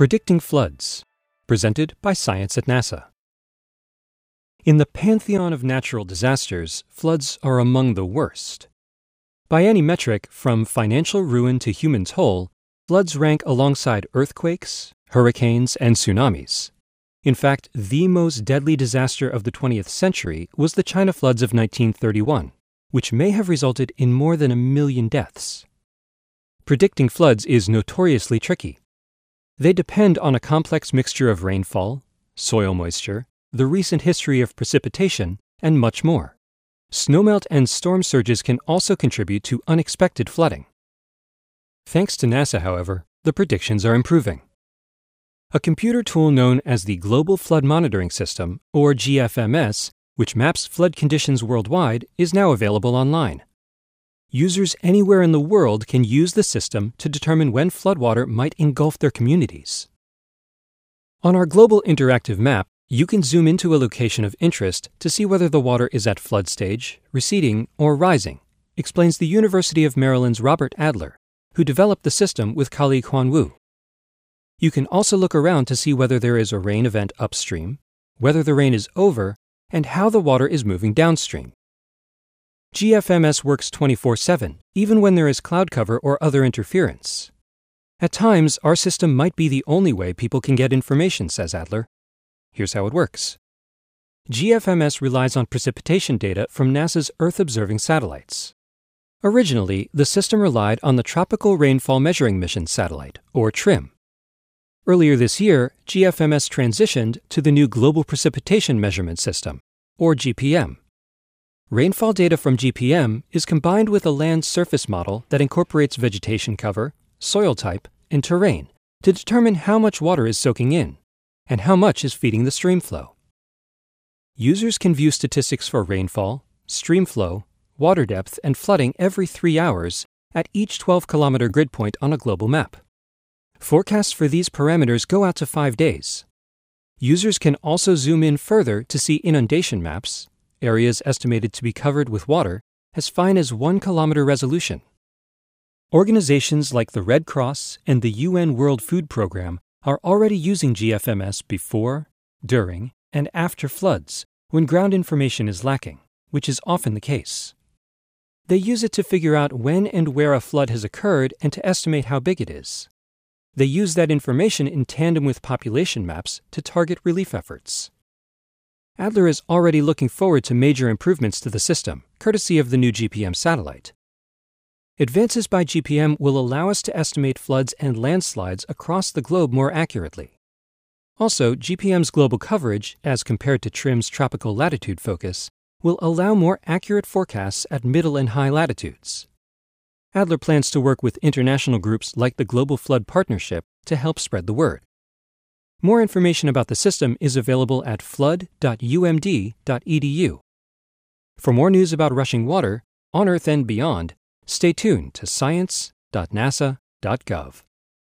Predicting Floods, presented by Science at NASA. In the pantheon of natural disasters, floods are among the worst. By any metric, from financial ruin to human toll, floods rank alongside earthquakes, hurricanes, and tsunamis. In fact, the most deadly disaster of the 20th century was the China floods of 1931, which may have resulted in more than a million deaths. Predicting floods is notoriously tricky. They depend on a complex mixture of rainfall, soil moisture, the recent history of precipitation, and much more. Snowmelt and storm surges can also contribute to unexpected flooding. Thanks to NASA, however, the predictions are improving. A computer tool known as the Global Flood Monitoring System, or GFMS, which maps flood conditions worldwide, is now available online users anywhere in the world can use the system to determine when floodwater might engulf their communities. On our global interactive map, you can zoom into a location of interest to see whether the water is at flood stage, receding, or rising, explains the University of Maryland's Robert Adler, who developed the system with colleague Huan Wu. You can also look around to see whether there is a rain event upstream, whether the rain is over, and how the water is moving downstream. GFMS works 24 7, even when there is cloud cover or other interference. At times, our system might be the only way people can get information, says Adler. Here's how it works GFMS relies on precipitation data from NASA's Earth observing satellites. Originally, the system relied on the Tropical Rainfall Measuring Mission satellite, or TRMM. Earlier this year, GFMS transitioned to the new Global Precipitation Measurement System, or GPM. Rainfall data from GPM is combined with a land surface model that incorporates vegetation cover, soil type, and terrain to determine how much water is soaking in and how much is feeding the stream flow. Users can view statistics for rainfall, stream flow, water depth, and flooding every three hours at each 12 kilometer grid point on a global map. Forecasts for these parameters go out to five days. Users can also zoom in further to see inundation maps areas estimated to be covered with water as fine as 1 kilometer resolution. Organizations like the Red Cross and the UN World Food Programme are already using GFMS before, during, and after floods when ground information is lacking, which is often the case. They use it to figure out when and where a flood has occurred and to estimate how big it is. They use that information in tandem with population maps to target relief efforts. Adler is already looking forward to major improvements to the system, courtesy of the new GPM satellite. Advances by GPM will allow us to estimate floods and landslides across the globe more accurately. Also, GPM's global coverage, as compared to TRMM's tropical latitude focus, will allow more accurate forecasts at middle and high latitudes. Adler plans to work with international groups like the Global Flood Partnership to help spread the word. More information about the system is available at flood.umd.edu. For more news about rushing water, on Earth and beyond, stay tuned to science.nasa.gov.